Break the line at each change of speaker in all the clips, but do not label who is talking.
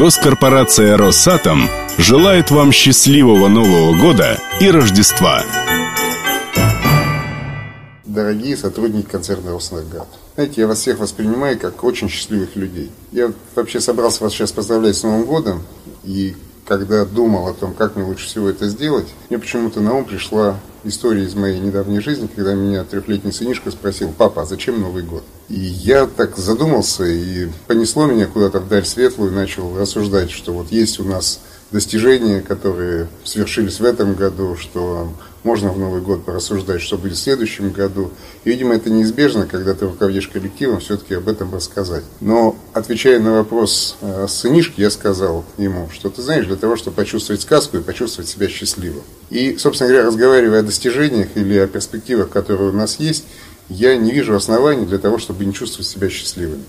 Госкорпорация «Росатом» желает вам счастливого Нового года и Рождества.
Дорогие сотрудники концерна «Роснаград», знаете, я вас всех воспринимаю как очень счастливых людей. Я вообще собрался вас сейчас поздравлять с Новым годом, и когда думал о том, как мне лучше всего это сделать, мне почему-то на ум пришла история из моей недавней жизни, когда меня трехлетний сынишка спросил, папа, а зачем Новый год? И я так задумался, и понесло меня куда-то вдаль светлую, и начал рассуждать, что вот есть у нас достижения, которые свершились в этом году, что можно в Новый год порассуждать, что будет в следующем году. И, видимо, это неизбежно, когда ты руководишь коллективом, все-таки об этом рассказать. Но, отвечая на вопрос э, сынишки, я сказал ему, что ты знаешь, для того, чтобы почувствовать сказку и почувствовать себя счастливым. И, собственно говоря, разговаривая о достижениях или о перспективах, которые у нас есть, я не вижу оснований для того, чтобы не чувствовать себя счастливым.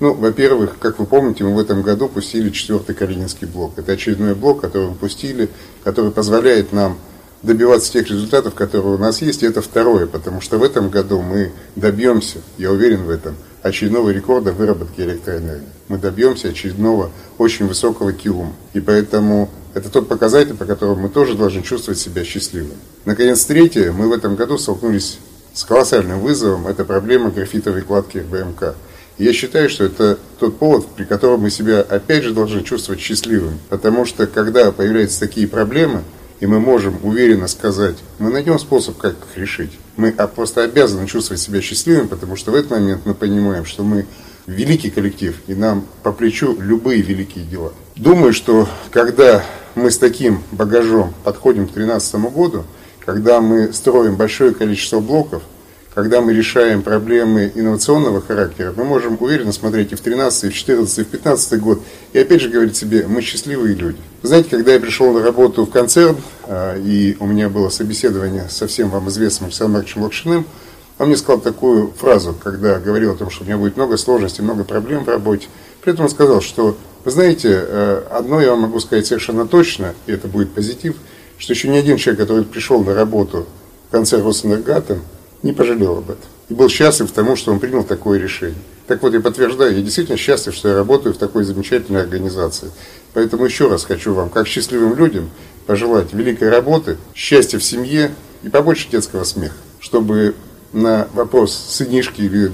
Ну, во-первых, как вы помните, мы в этом году пустили четвертый Калининский блок. Это очередной блок, который мы пустили, который позволяет нам добиваться тех результатов, которые у нас есть. И это второе, потому что в этом году мы добьемся, я уверен в этом, очередного рекорда выработки электроэнергии. Мы добьемся очередного очень высокого килума. И поэтому это тот показатель, по которому мы тоже должны чувствовать себя счастливым. Наконец, третье, мы в этом году столкнулись с колоссальным вызовом. Это проблема графитовой кладки РБМК. Я считаю, что это тот повод, при котором мы себя опять же должны чувствовать счастливым. Потому что когда появляются такие проблемы, и мы можем уверенно сказать, мы найдем способ, как их решить. Мы просто обязаны чувствовать себя счастливым, потому что в этот момент мы понимаем, что мы великий коллектив, и нам по плечу любые великие дела. Думаю, что когда мы с таким багажом подходим к 2013 году, когда мы строим большое количество блоков, когда мы решаем проблемы инновационного характера, мы можем уверенно смотреть и в 13, и в 14, и в 15 год, и опять же говорить себе, мы счастливые люди. Знаете, когда я пришел на работу в концерн, а, и у меня было собеседование со всем вам известным Александром Марковичем Лакшиным, он мне сказал такую фразу, когда говорил о том, что у меня будет много сложностей, много проблем в работе. При этом он сказал, что, вы знаете, э, одно я вам могу сказать совершенно точно, и это будет позитив, что еще ни один человек, который пришел на работу в конце Росэнергатом, не пожалел об этом. И был счастлив тому, что он принял такое решение. Так вот, я подтверждаю, я действительно счастлив, что я работаю в такой замечательной организации. Поэтому еще раз хочу вам, как счастливым людям, пожелать великой работы, счастья в семье и побольше детского смеха, чтобы на вопрос сынишки или